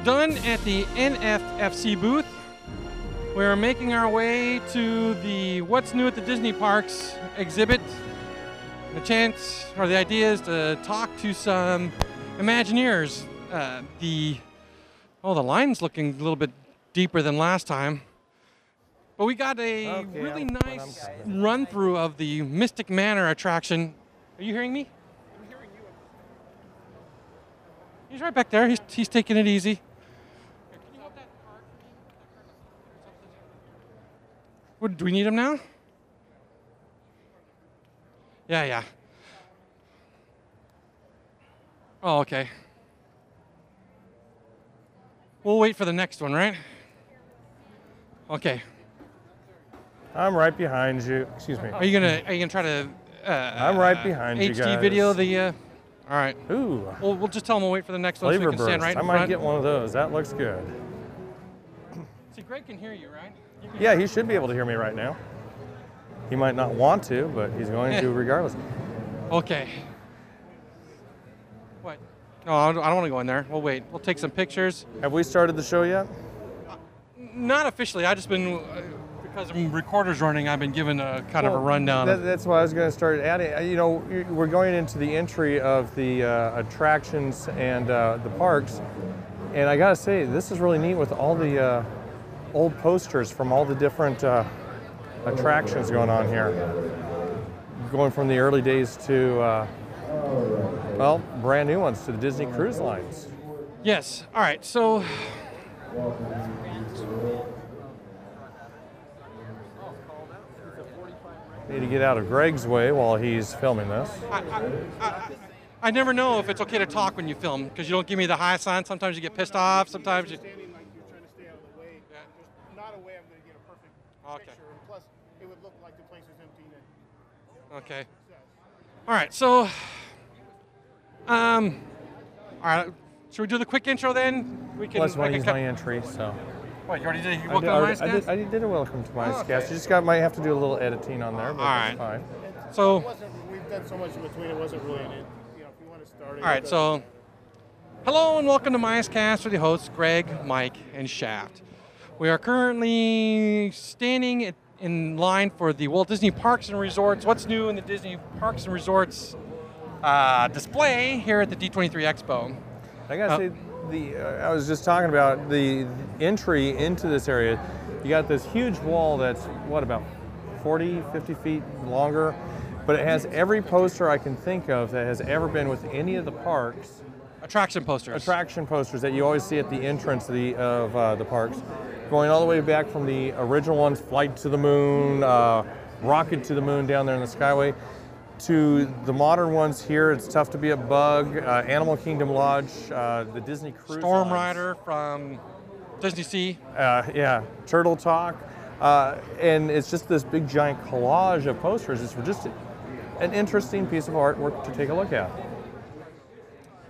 we're done. At the NFFC booth. We're making our way to the What's New at the Disney Parks exhibit. The chance or the idea is to talk to some Imagineers. Uh, the oh, the line's looking a little bit deeper than last time. But we got a Okay, really I'm- I'm nice run through of the Mystic Manor attraction. Are you hearing me? He's right back there. He's, he's taking it easy. What, do we need him now? Yeah, yeah. Oh, okay. We'll wait for the next one, right? Okay. I'm right behind you. Excuse me. Are you gonna Are you gonna try to? Uh, I'm right behind you HD guys. video the. Uh, all right. Ooh, We'll, we'll just tell them we'll wait for the next one so we can stand right I might front. get one of those. That looks good. See, Greg can hear you, right? Yeah, he should be able to hear me right now. He might not want to, but he's going to regardless. Okay. What? No, I don't, want to go in there. We'll wait. We'll take some pictures. Have we started the show yet? Not officially. I've just been uh, because the recorder's running. I've been given a kind of a rundown. That, that's why I was going to start adding. uh, You know, we're going into the entry of the uh, attractions and uh, the parks, and I got to say, this is really neat with all the uh, old posters from all the different uh, attractions going on here. Going from the early days to, uh, well, brand new ones to the Disney Cruise Lines. yes. All right. So. Need to get out of Greg's way while he's filming this. I, I, I, I never know if it's okay to talk when you film because you don't give me the high sign. Sometimes you get pissed off. Sometimes you. standing like you're trying to stay out of the way. There's not a way I'm going to get a perfect Okay. picture. And plus, it would look like the place is empty. And Okay. All right. So. Um. All right. Should we do the quick intro then? We can. Plus, I want can cut- my entry, so. What, you already did? You I did, to already- I, did. I did a welcome to my Oh, cast. okay. You just got might have to do a little editing on there, but All that's right. fine. So. it wasn't, we've done so much in between, it wasn't really an, you know, if you want to start it. All right, so hello and welcome to Cast with your hosts Greg, Mike, and Shaft. We are currently standing at- in line for the Walt Disney Parks and Resorts. What's new in the Disney Parks and Resorts uh, display here at the D23 Expo? I gotta Uh, say, the uh, I was just talking about the entry into this area. You got this huge wall that's what about 40, 50 feet longer, but it has every poster I can think of that has ever been with any of the parks. Attraction posters. Attraction posters that you always see at the entrance of the of uh, the parks, going all the way back from the original ones, Flight to the Moon, uh, Rocket to the Moon down there in the Skyway, to the modern ones here. It's tough to be a bug. Uh, Animal Kingdom Lodge, uh, the Disney Cruise Storm. Rider from DisneySea. Uh, yeah, Turtle Talk, uh, and it's just this big giant collage of posters. It's just an interesting piece of artwork to take a look at.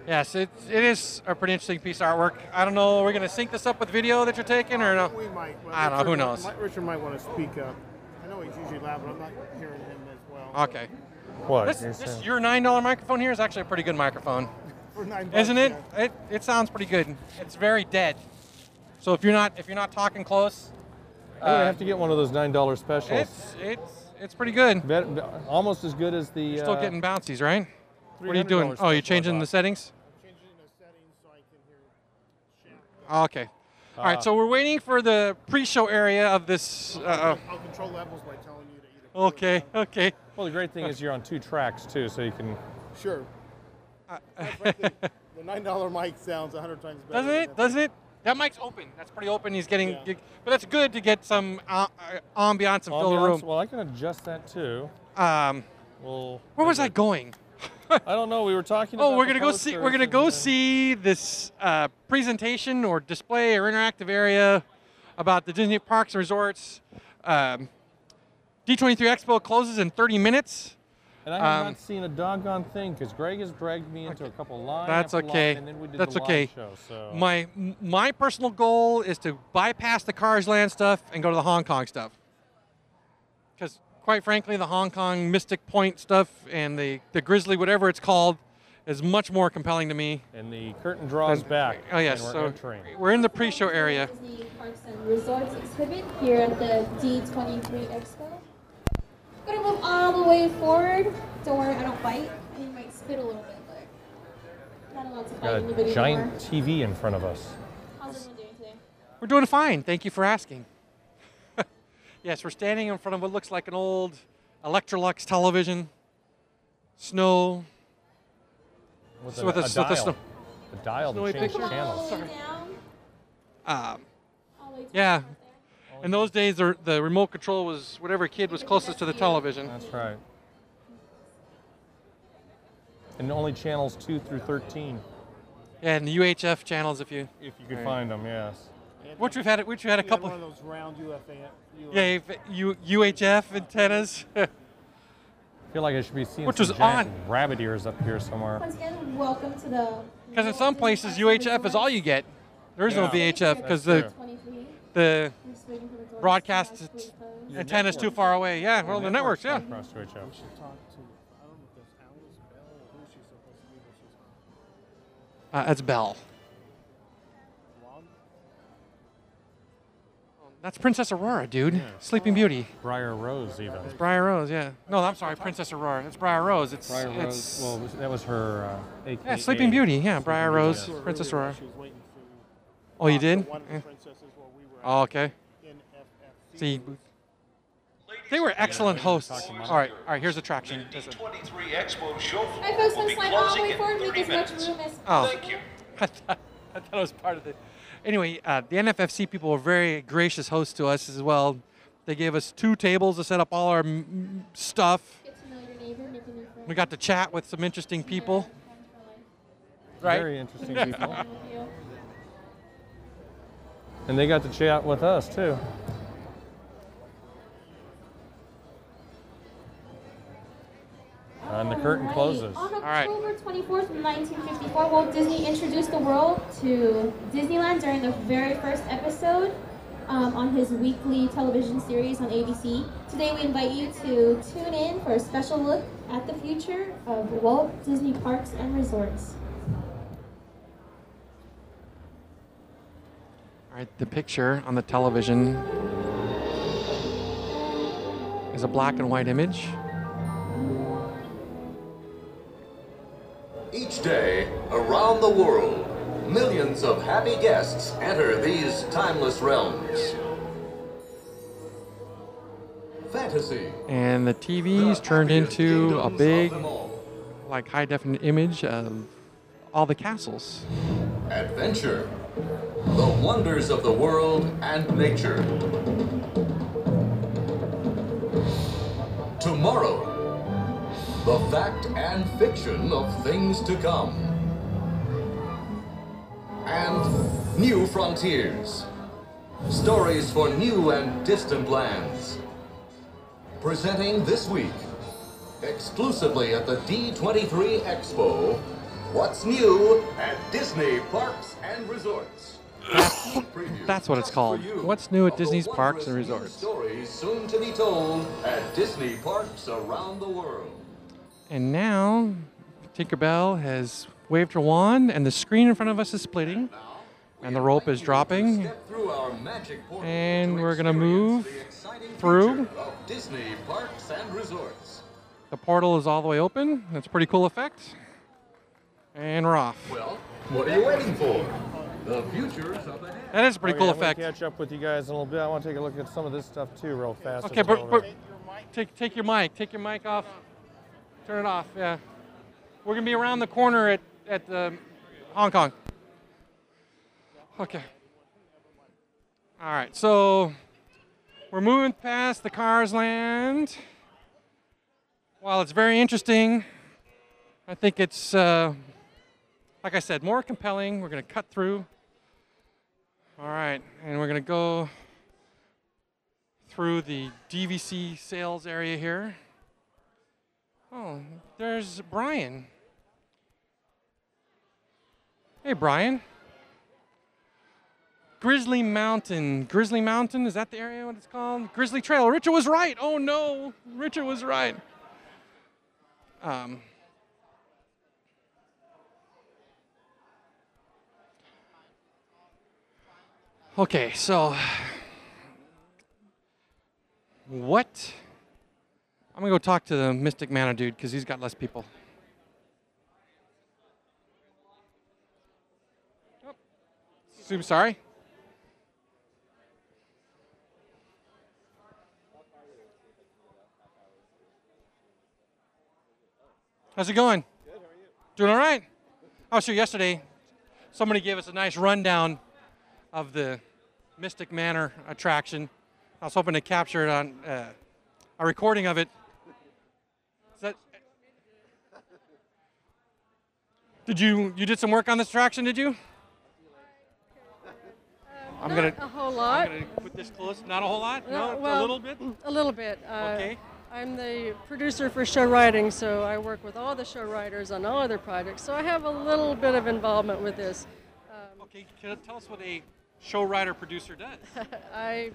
Yes, it, it is a pretty interesting piece of artwork. I don't know, are we're going to sync this up with video that you're taking or no? we might. well, I don't know, who knows? might- Richard might want to speak up. I know he's usually loud, but I'm not hearing him as well. Okay. What? This, this saying? your nine dollar microphone here is actually a pretty good microphone, For nine bucks, isn't it? yeah. It it sounds pretty good. It's very dead. So if you're not if you're not talking close, I'm gonna uh, have to get one of those nine dollar specials. it's it's it's pretty good. Bet, bet- almost as good as the. You're still uh, getting bouncies, right? What are you doing? Oh, you're changing the bought. settings. Changing the settings so I can hear Shaft. Oh, okay. All right. Ah. So we're waiting for the pre-show area of this. Uh, I'll control levels by telling you to either. uh, okay. Okay. Well, the great thing is you're on two tracks too, so you can. Sure. Quite frankly, the nine dollar mic sounds a hundred times better. Doesn't it? Doesn't it? That mic's open. That's pretty open. He's getting, Yeah. but that's good to get some uh, uh, ambiance and fill the Ambiance, room. Well, I can adjust that too. Um, Well. where was I going? I don't know. We were talking. about Oh, we're gonna go see. We're gonna go the- see this uh, presentation or display or interactive area about the Disney Parks and Resorts. Um, D23 Expo closes in 30 minutes. And I have um, not seen a doggone thing because Greg has dragged me into a couple line. That's line, okay. and then we did That's the okay. Show, so. My my personal goal is to bypass the Cars Land stuff and go to the Hong Kong stuff. Because quite frankly, the Hong Kong Mystic Point stuff and the the Grizzly, whatever it's called, is much more compelling to me. And the curtain draws back. Oh yes, and we're so entering. we're in the pre-show area. Disney Parks and Resorts exhibit here at the D23 Expo. Gonna move all the way forward. Don't worry, I don't bite. I might spit a little bit, but not allowed to bite Got in the a video giant anymore. TV in front of us. How's everyone doing today? We're doing fine. Thank you for asking. Yes, we're standing in front of what looks like an old Electrolux television. Snow. With So a, with a- a with a dial. snow- A dial Snowy to change picture? the channels. All the way down. Um, All the way to Yeah. the top there. in those days, the, the remote control was whatever kid was closest to the television. That's right. And only channels 2 through 13, Yeah, and the UHF channels, if you, if you could Right. find them, yes. And which we've had, which we had a you couple. One of those round UFA. Yeah, U, UHF antennas. I feel like I should be seeing Which some was giant rabbit ears up here somewhere. Once again, welcome to the. Because in some places, UHF is all you get. There is no VHF because the true. the I'm just waiting for the doors Broadcast to it's- close. antenna's too far away. Yeah, well, the networks, yeah. Across to each other. We should That's Princess Aurora, dude. Sleeping Beauty. Briar Rose, even. It's Briar Rose, yeah. No, I'm sorry, Princess Aurora. It's Briar Rose. It's Briar it's Rose. Well, that was her. Uh, yeah, Sleeping Beauty. Yeah, Briar Rose, yes. Princess Aurora. She was waiting for Oh, you uh, did? One of Yeah. the princesses while we were Oh, okay. See, they were excellent Yeah, hosts. All right, all right. Here's attraction. The Listen. D23 Expo show floor Hi, folks. will I'm be slide all the closing way in forward. Make 30 as much minutes. room as Oh. Thank you. I thought, I thought it was part of the. Anyway, uh, the NFFC people were very gracious hosts to us as well. They gave us two tables to set up all our m- m- stuff. Get to know your neighbor, make a new friend. We got to chat with some interesting people. Right? Very interesting people. And they got to chat with us, too. And the curtain Alrighty. closes. On right. October 24th, 1954, Walt Disney introduced the world to Disneyland during the very first episode um, on his weekly television series on ABC. Today, we invite you to tune in for a special look at the future of Walt Disney Parks and Resorts. All right, the picture on the television is a black and white image. Around the world, millions of happy guests enter these timeless realms. Fantasy. And the the TV's turned into a big, like high definition image of all the castles. Adventure. The wonders of the world and nature. Tomorrow. The fact and fiction of things to come. And new frontiers. Stories for new and distant lands. Presenting this week, exclusively at the D23 Expo, what's new at Disney Parks and Resorts. That's what it's called. What's new at Disney's Parks and Resorts. Stories soon to be told at Disney parks around the world. And now, Tinkerbell has waved her wand, and the screen in front of us is splitting. And the rope is dropping. Through our magic And to we're gonna move through. Disney parks and resorts. The portal is all the way open. That's a pretty cool effect. And we're off. Well, what are you waiting for? The future's up ahead. That is a pretty Okay, cool I'm effect. catch up with you guys in a little bit. I want to take a look at some of this stuff too, real fast. Okay, but, but take take your mic. Take your mic off. Turn it off. Yeah. We're gonna be around the corner at at the Hong Kong. Okay. All right. So we're moving past the Cars Land. While it's very interesting, I think it's uh, like I said, more compelling. We're gonna cut through. All right, and we're gonna go through the DVC sales area here. Oh, there's Brian. Hey, Brian. Grizzly Mountain. Grizzly Mountain, is that the area what it's called? Grizzly Trail. Richard was right. Oh no, Richard was right. Um, okay, so what? I'm gonna go talk to the Mystic Manor dude because he's got less people. Super sorry. How's it going? Good. How are you? Doing all right. I was here yesterday. Somebody gave us a nice rundown of the Mystic Manor attraction. I was hoping to capture it on uh, a recording of it. Is that? Did you you did some work on this attraction? Did you? I'm gonna a whole lot. I'm gonna put this close. Not a whole lot. No, No, a little bit. A little bit. Uh, Okay. I'm the producer for show writing, so I work with all the show writers on all other projects. So I have a little bit of involvement with this. Okay, can you tell us what a show writer producer does? I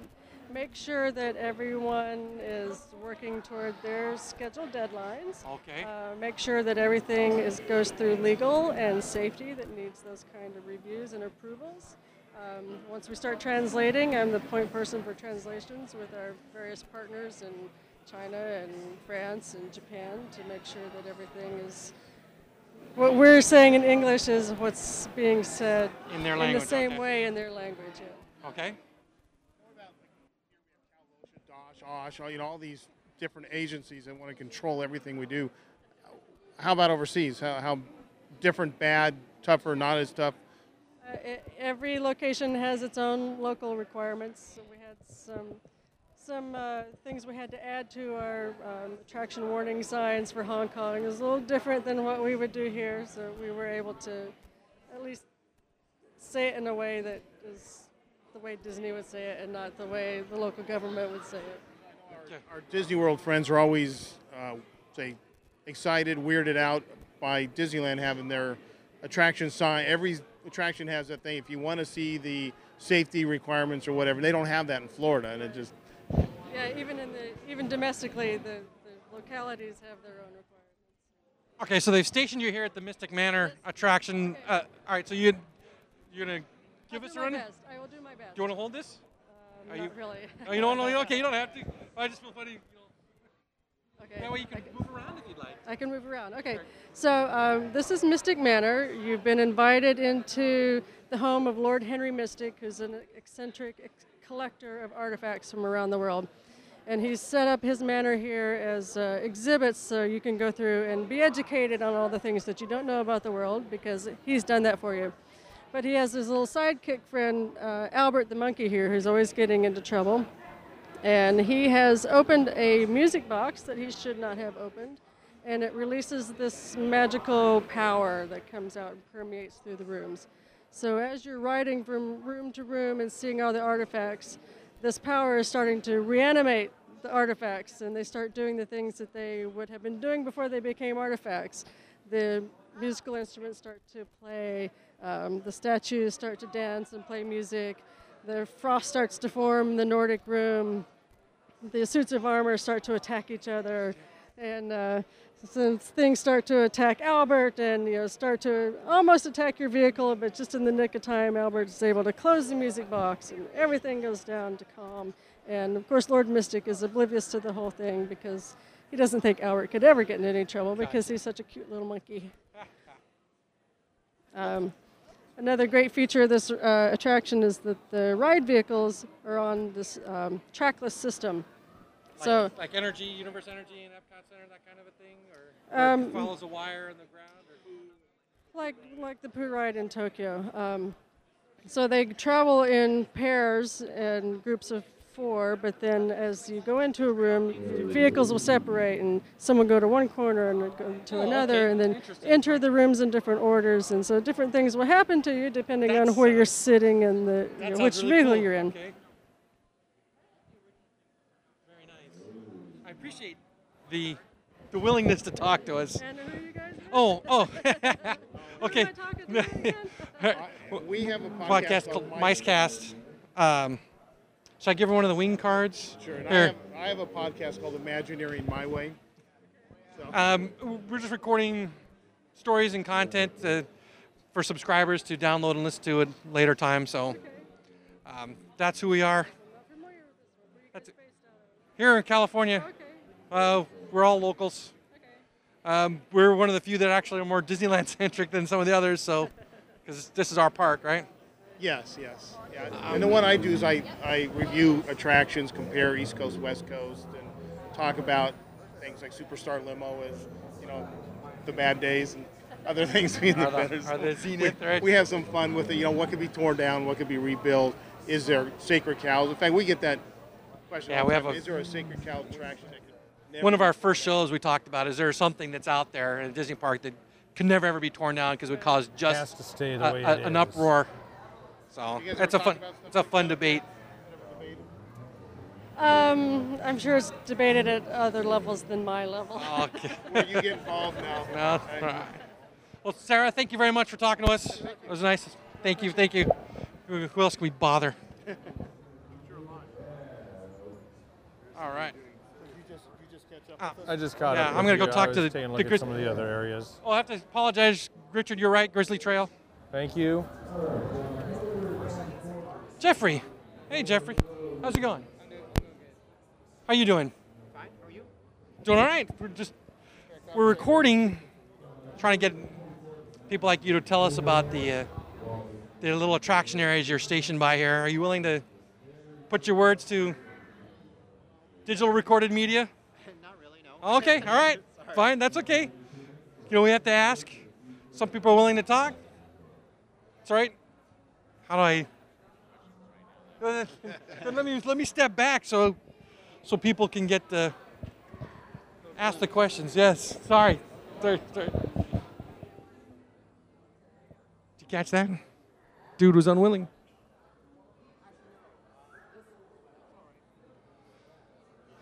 make sure that everyone is working toward their scheduled deadlines. Okay. Uh, make sure that everything is goes through legal and safety that needs those kind of reviews and approvals. Um, once we start translating, I'm the point person for translations with our various partners in China and France and Japan to make sure that everything is what we're saying in English is what's being said In their language. in the same okay. way in their language. Yeah. Okay. Dosh, Osh, all- you know, all these different agencies that want to control everything we do. How about overseas? How, how different, bad, tougher, not as tough? E- every location has its own local requirements. So we had some some uh, things we had to add to our um, attraction warning signs for Hong Kong. It was a little different than what we would do here, so we were able to at least say it in a way that is the way Disney would say it, and not the way the local government would say it. Our Disney World friends are always, uh, say, excited, weirded out by Disneyland having their attraction sign. Every attraction has that thing. If you want to see the safety requirements or whatever, they don't have that in Florida, and it just Yeah, even in the even domestically, the, the localities have their own requirements. Okay, so they've stationed you here at the Mystic Manor attraction. Uh, all right, so you you're gonna give I'll us a run. Do best. I will do my best. Do you want to hold this? Um, are not you- really. Oh, you don't know. Okay, you don't have to. I just feel funny. Okay. that way you can okay. move around if you'd like. I can move around. Okay. So um, this is Mystic Manor. You've been invited into the home of Lord Henry Mystic, who's an eccentric ex- collector of artifacts from around the world. And he's set up his manor here as uh, exhibits so you can go through and be educated on all the things that you don't know about the world because he's done that for you. But he has his little sidekick friend, uh, Albert the monkey here, who's always getting into trouble. And he has opened a music box that he should not have opened. And it releases this magical power that comes out and permeates through the rooms. So as you're riding from room to room and seeing all the artifacts, this power is starting to reanimate the artifacts and they start doing the things that they would have been doing before they became artifacts. The musical instruments start to play, um, the statues start to dance and play music, the frost starts to form in the Nordic room, the suits of armor start to attack each other, and uh, some things start to attack Albert, and you know start to almost attack your vehicle. But just in the nick of time, Albert is able to close the music box, and everything goes down to calm. And of course, Lord Mystic is oblivious to the whole thing because he doesn't think Albert could ever get in any trouble because he's such a cute little monkey. Um, Another great feature of this uh, attraction is that the ride vehicles are on this um, trackless system. So like energy, Universe Energy, and Epcot Center, that kind of a thing, or, or Um, follows a wire in the ground, or like like the Pooh ride in Tokyo. Um, so they travel in pairs and groups of four, but then as you go into a room, vehicles will separate, and some will go to one corner and go to Oh, another, okay. and then enter the rooms in different orders, and so different things will happen to you depending That on where you're sitting and the you know, which really vehicle cool. you're in. Okay. Very nice. I appreciate the the willingness to talk to us. And who you guys? with? Oh, oh. Okay. am I talking to again? I- we have a podcast, Podcast called called Micecast. Um, should I give her one of the wing cards? Sure, and I have, I have a podcast called Imagineering My Way. So, Um, we're just recording stories and content uh, for subscribers to download and listen to at later time. So, Um, that's who we are. That's. Here in California, Okay. Uh, we're all locals. Um, we're one of the few that actually are more Disneyland centric than some of the others. So, because this is our park, right? Yes, yes. Yeah. And then what I do is I, I review attractions, compare East Coast, West Coast, and talk about things like Superstar Limo with, you know, the bad days and other things being the the- better. are the we, right? we have some fun with it. You know, what could be torn down, what could be rebuilt. Is there sacred cows? In fact, we get that question. Yeah, we have time. a- Is there a sacred cow attraction that could never One of our first shows we talked about is there something that's out there in a Disney park that could never ever be torn down because it would cause just Has to stay the a- way a- it an uproar. So You that's a fun talk about stuff it's a fun debate. Um, I'm sure it's debated at other levels than my level. Okay. Where you get involved now. No, all right. Well, Sarah, thank you very much for talking to us. It was nice. Thank you, thank you. Who who else can we bother? All right. You just, you just catch up with us? I just caught Yeah, up. I'm gonna go talk to the- taking a the look Gris- at some of the other areas. Oh, I have to apologize, Richard. You're right. Grizzly Trail. Thank you. Jeffrey. Hey, Jeffrey. How's it going? How you doing? Fine. How are you? Doing all right. We're just we're recording, trying to get people like you to tell us about the uh, the little attraction areas you're stationed by here. Are you willing to put your words to digital recorded media? Okay, all right, fine, that's okay. You know, we have to ask. Some people are willing to talk. That's right. How do I? Let me let me step back so so people can get the ask the questions. Yes, sorry, sorry, sorry. Did you catch that? Dude was unwilling.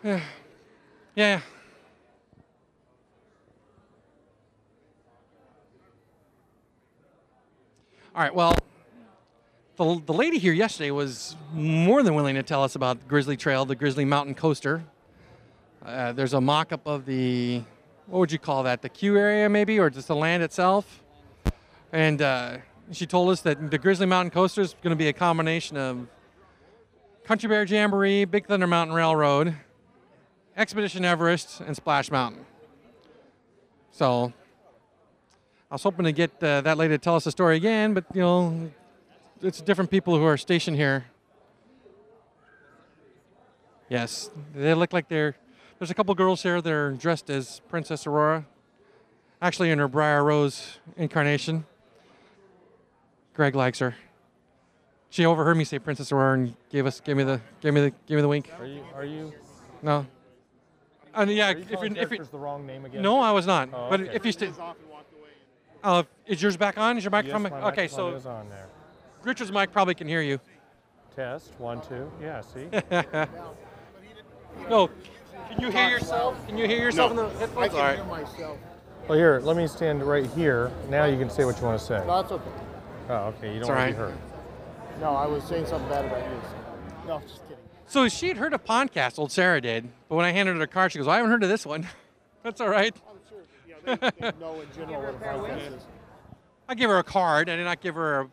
Yeah. Yeah. All right. Well, the, the lady here yesterday was more than willing to tell us about Grizzly Trail, the Grizzly Mountain Coaster. Uh, there's a mock-up of the, what would you call that? The queue area, maybe, or just the land itself. And uh, she told us that the Grizzly Mountain Coaster is going to be a combination of Country Bear Jamboree, Big Thunder Mountain Railroad, Expedition Everest, and Splash Mountain. So I was hoping to get uh, that lady to tell us the story again, but you know, it's different people who are stationed here. Yes, they look like they're. There's a couple girls here that are dressed as Princess Aurora, actually in her Briar Rose incarnation. Greg likes her. She overheard me say Princess Aurora and gave us, gave me the, gave me the, gave me the wink. Are you? Are you? No. And yeah, Are you if calling you're, if you, characters the wrong name again? no, I was not. Oh, But okay. if you stay, uh, is yours back on? Is your Yes, microphone? my okay, microphone so is on there. Richard's mic probably can hear you. Test one two. Yeah. See. No, can you hear yourself? Can you hear yourself in the headphones? I can right. hear myself. well, here. Let me stand right here. Now you can say what you want to say. No, that's okay. Oh, okay. You don't all want to be heard. No, I was saying something bad about you. so- No, just kidding. So she had heard a podcast, old Sarah did, but when I handed her the card, she goes, "I haven't heard of this one." That's all right. I'm sure. Yeah, they, they know in general what a podcast is. I give her a card. I did not give her a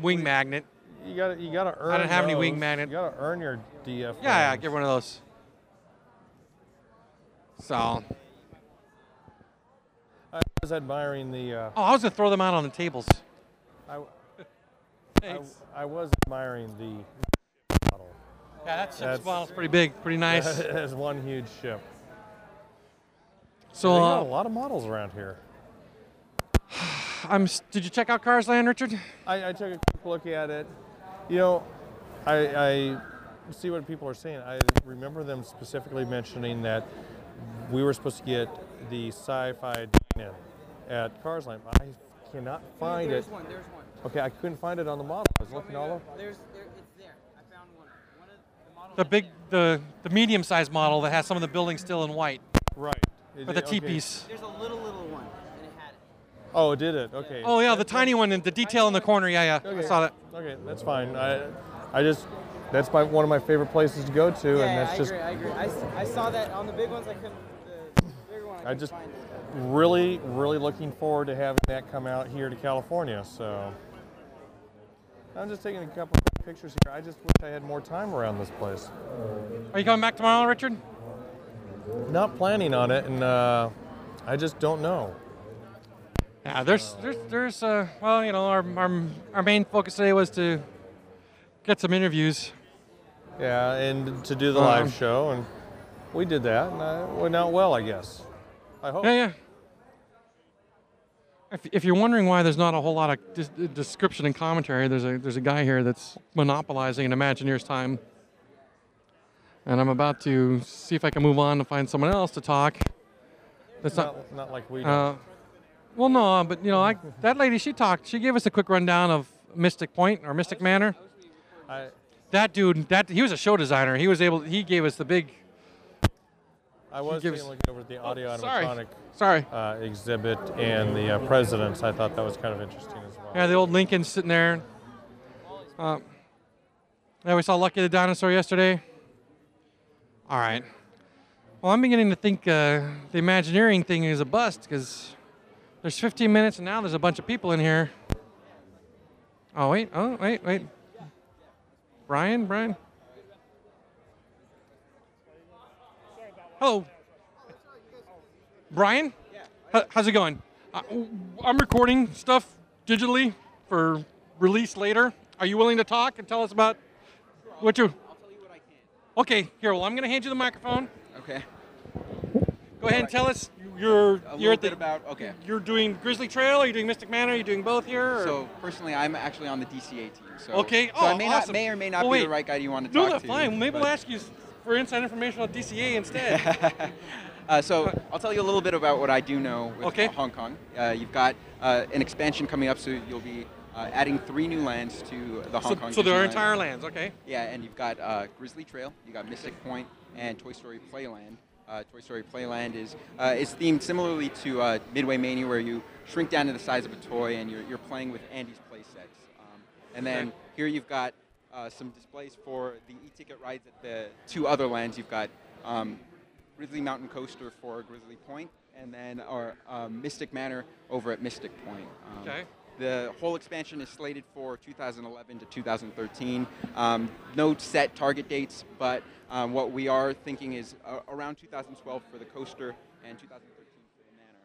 wing magnet. You got to You got to earn. I didn't have any wing magnet. You got to earn your DF. Yeah, yeah, wings. give her one of those. So, oh, I was admiring the. Uh, I was gonna throw them out on the tables. I, I, I was admiring the model. Yeah, that ship's That's- model's pretty big, pretty nice. it has one huge ship. So, they got a uh, lot of models around here. I'm. Did you check out Cars Land, Richard? I, I took a quick look at it. You know, I, I see what people are saying. I remember them specifically mentioning that we were supposed to get the sci-fi in at Cars Land. I cannot find there's it. one. There's one. Okay, I couldn't find it on the model. I was looking all over. There's there. It's there. I found one. One of the models. The big, the the medium-sized model that has some of the buildings still in white, Right. Or the Okay. teepees. There's a little little one, and it had it. Oh, did it? Okay. Oh yeah, the tiny one and the detail in the corner. Yeah, yeah, I saw that. Okay, that's fine. I, I just, that's my one of my favorite places to go to, and yeah, that's I just agree. I agree. I saw that on the big ones. I couldn't. The bigger one. I, I just really, really looking forward to having that come out here to California. So, I'm just taking a couple of pictures here. I just wish I had more time around this place. Are you coming back tomorrow, Richard? Not planning on it, and uh, I just don't know. Yeah, there's, there's, there's, uh, well, you know, our, our, our main focus today was to get some interviews. Yeah, and to do the Um, live show, and we did that, and uh, it went out well, I guess. I hope. Yeah, yeah. If, if you're wondering why there's not a whole lot of description and commentary, there's a there's a guy here that's monopolizing an Imagineer's time, and I'm about to see if I can move on to find someone else to talk. That's not. Not, not like we. Uh, well, no, but you know, I, that lady she talked. She gave us a quick rundown of Mystic Point or Mystic Manor. I, That dude, that he was a show designer. He was able. He gave us the big. I was gives- looking over at the audio sorry. animatronic Sorry. uh, exhibit and the uh, presidents. I thought that was kind of interesting as well. Yeah, the old Lincoln sitting there. Uh, yeah, we saw Lucky the dinosaur yesterday. All right. Well, I'm beginning to think uh, the Imagineering thing is a bust because there's 15 minutes and now there's a bunch of people in here. Oh wait, oh wait, wait. Brian, Brian. Hello. Brian? How's it going? Uh, I'm recording stuff digitally for release later. Are you willing to talk and tell us about what you? Okay, here. Well, I'm going to hand you the microphone. Okay. Go ahead and tell us. You're A you're at the. bit about okay. You're doing Grizzly Trail. Are you doing Mystic Manor? Are you doing both here? Or? So personally, I'm actually on the DCA team. So Okay. So Oh, I may not awesome. may or may not Well, be wait. the right guy you want to no, talk to. fine. Maybe we'll ask you for inside information on DCA instead. Uh, so I'll tell you a little bit about what I do know with Okay. Hong Kong. Uh, you've got uh, an expansion coming up, so you'll be uh, adding three new lands to the Hong so, Kong. so there are entire lands. Okay. Yeah, and you've got uh, Grizzly Trail, you got Mystic Point, and Toy Story Playland. Uh, Toy Story Playland is uh, is themed similarly to uh, Midway Mania, where you shrink down to the size of a toy and you're, you're playing with Andy's play sets. Um, and then Okay. here you've got uh, some displays for the e-ticket rides at the two other lands. You've got um, Grizzly Mountain Coaster for Grizzly Point, and then our um, Mystic Manor over at Mystic Point. Um, Okay. The whole expansion is slated for 2011 to 2013. Um, no set target dates, but um, what we are thinking is uh, around 2012 for the coaster and 2013 for the manor.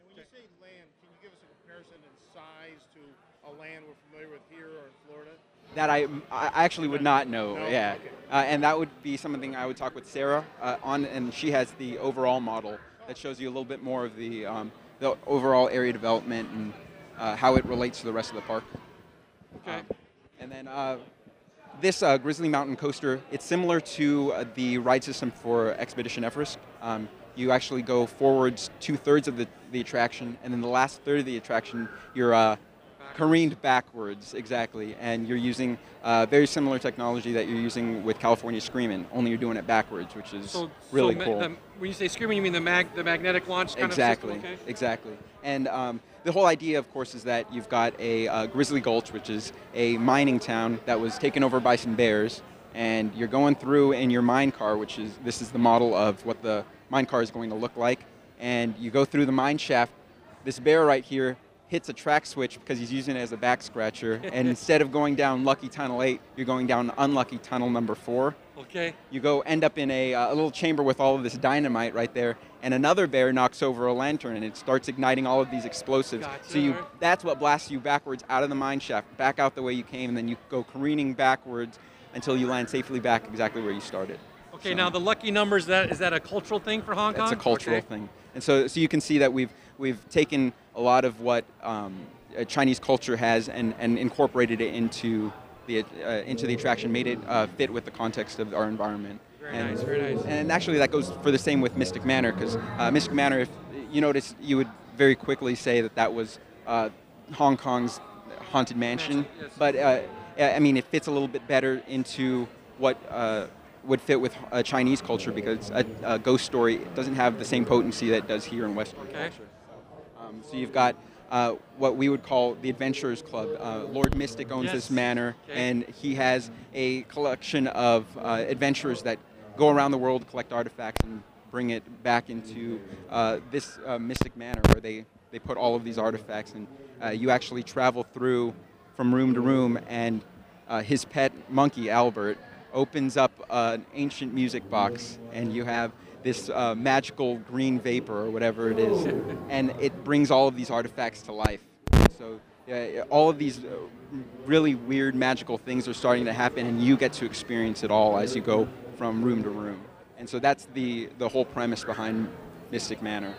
And when you say land, can you give us a comparison in size to a land we're familiar with here or in Florida? That I, I actually would not know. No? Yeah, Okay. uh, and that would be something I would talk with Sarah uh, on, and she has the overall model that shows you a little bit more of the um, the overall area development and how it relates to the rest of the park. Okay. Um, and then uh, this uh, Grizzly Mountain Coaster, it's similar to uh, the ride system for Expedition Everest. Um, you actually go forwards two thirds of the, the attraction, and then the last third of the attraction, you're uh, careened backwards, exactly. And you're using uh, very similar technology that you're using with California Screamin', only you're doing it backwards, which is So really so cool. the- when you say screaming, you mean the mag the magnetic launch kind exactly, of system? Okay. exactly. And um, the whole idea, of course, is that you've got a uh, Grizzly Gulch, which is a mining town that was taken over by some bears, and you're going through in your mine car, which is this is the model of what the mine car is going to look like, and you go through the mine shaft. This bear right here hits a track switch because he's using it as a back scratcher, and instead of going down Lucky Tunnel 8, you're going down Unlucky Tunnel number 4 Okay. you go end up in a, uh, a little chamber with all of this dynamite right there and another bear knocks over a lantern and it starts igniting all of these explosives Gotcha, so you that's what blasts you backwards out of the mine shaft back out the way you came and then you go careening backwards until you land safely back exactly where you started Okay. So Now the lucky numbers. That is that a cultural thing for Hong Kong? that's a cultural Okay. thing and so, so you can see that we've we've taken a lot of what um, uh, Chinese culture has and, and incorporated it into the uh, into the attraction made it uh, fit with the context of our environment Very and, nice. Very nice. and actually, that goes for the same with Mystic Manor, because uh, Mystic Manor, if you notice, you would very quickly say that that was uh, Hong Kong's haunted mansion. Yes. But uh, I mean, it fits a little bit better into what uh, would fit with uh, Chinese culture, because a, a ghost story doesn't have the same potency that it does here in Western Okay. culture. So you've got uh, what we would call the Adventurers Club. Uh, Lord Mystic owns Yes. this manor, Okay. and he has a collection of uh, adventurers that go around the world, collect artifacts, and bring it back into uh, this uh, Mystic Manor, where they, they put all of these artifacts, and uh, you actually travel through from room to room, and uh, his pet monkey Albert opens up an ancient music box, and you have this uh, magical green vapor or whatever it is, and it brings all of these artifacts to life. So yeah, all of these uh, really weird magical things are starting to happen, and you get to experience it all as you go from room to room. And so that's the the whole premise behind Mystic Manor.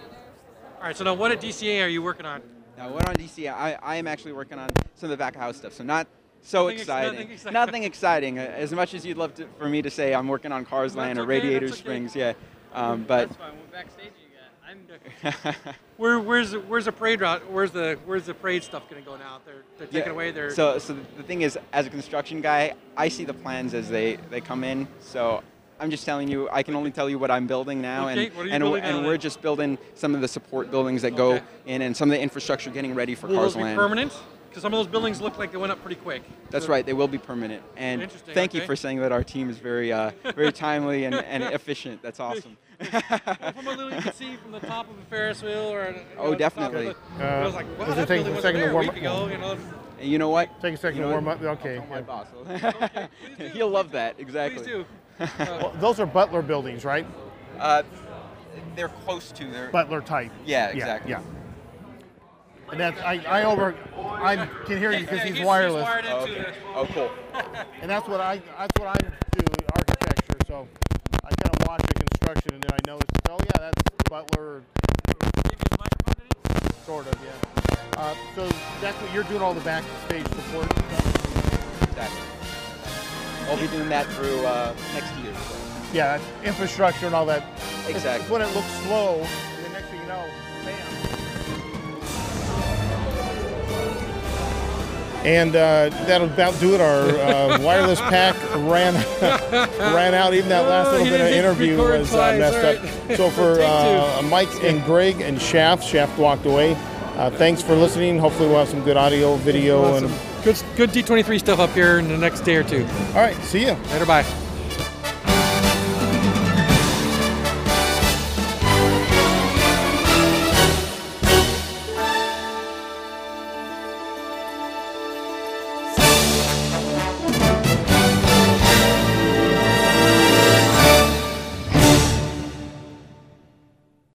All right. So now, what at DCA are you working on? Now, what on DCA? I, I am actually working on some of the back of house stuff, so not so Nothing ex- exciting. nothing exciting. Nothing exciting. Uh, As much as you'd love to, for me to say I'm working on Cars Land or okay, Radiator okay. Springs, yeah. Um, but That's fine. What backstage you got? I'm Where, where's the, where's the parade route? Where's the where's the parade stuff going to go now? They're they're taking Yeah, away their. So, so the thing is, as a construction guy, I see the plans as they, they come in. So I'm just telling you, I can only tell you what I'm building now, Okay, and what are you and, building and now we're then? just building some of the support buildings that go in, and some of the infrastructure getting ready for will Cars Land. permanent? Because some of those buildings look like they went up pretty quick. That's So- right, they will be permanent. And Interesting, thank you for saying that our team is very uh, very timely and, and efficient. That's awesome. Well, from a little you can see from the top of a Ferris wheel or. you Oh, know, the top of definitely. the- I was like, wow, does it that take building a was second to there a warm week up? ago. You know. And you know what? Take a second You to warm what? up. Okay. Tell my boss. Okay. He'll love that. Exactly. Please do. Well, those are Butler buildings, right? Uh, they're close to their. Butler type. Yeah, exactly. Yeah. And that's I, I over I can hear you because he's, he's wireless, wired into Oh, okay. Oh, cool. and that's what I that's what I do in architecture. So I kind of watch the construction, and then I notice, oh yeah, that's Butler, sort of, yeah. Uh, so that's what you're doing all the backstage support stuff. Exactly. I'll be doing that through uh, next year. So. Yeah, infrastructure and all that. It's- Exactly. It's when it looks slow, And uh, that'll about do it. Our uh, wireless pack ran ran out. Even that last Oh, little bit of interview was uh, messed up. So for uh, Mike and Greg and Shaft, Shaft walked away. Uh, thanks for listening. Hopefully we'll have some good audio, video, Well, and good, good D23 stuff up here in the next day or two. all right. See you. Later, bye.